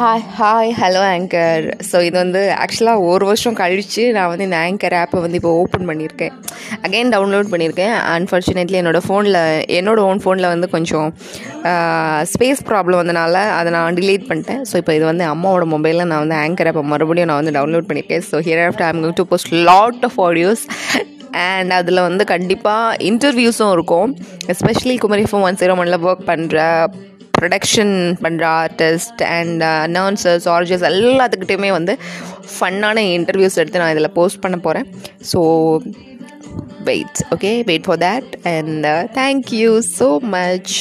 Hi hi hello anchor so இது வந்து ஆக்சுவலாக ஒரு வருஷம் கழித்து நான் வந்து இந்த ஆங்கர் ஆப்பை வந்து இப்போ ஓப்பன் பண்ணியிருக்கேன். அகைன் டவுன்லோட் பண்ணியிருக்கேன். அன்ஃபார்ச்சுனேட்லி என்னோடய ஃபோனில் என்னோடய ஓன் ஃபோனில் வந்து கொஞ்சம் ஸ்பேஸ் ப்ராப்ளம் வந்தனால அதை நான் டிலீட் பண்ணிட்டேன். ஸோ இப்போ இது வந்து அம்மாவோட மொபைலில் நான் வந்து ஆங்கர் ஆப்பை மறுபடியும் நான் வந்து டவுன்லோட் பண்ணியிருக்கேன். So here after I'm going to post lot of audios and அதில் வந்து கண்டிப்பாக இன்டர்வியூஸும் இருக்கும். Especially Kumari phone one zero ஒனில் ஒர்க் பண்ணுற ப்ரொடக்ஷன் பண்ணுற ஆர்டிஸ்ட் அண்ட் அனௌன்சர்ஸ் ஆர்ஜஸ் எல்லாத்துக்கிட்டையுமே வந்து ஃபன்னான இன்டர்வியூஸ் எடுத்து நான் இதில் போஸ்ட் பண்ண போகிறேன் so wait okay wait for that and thank you so much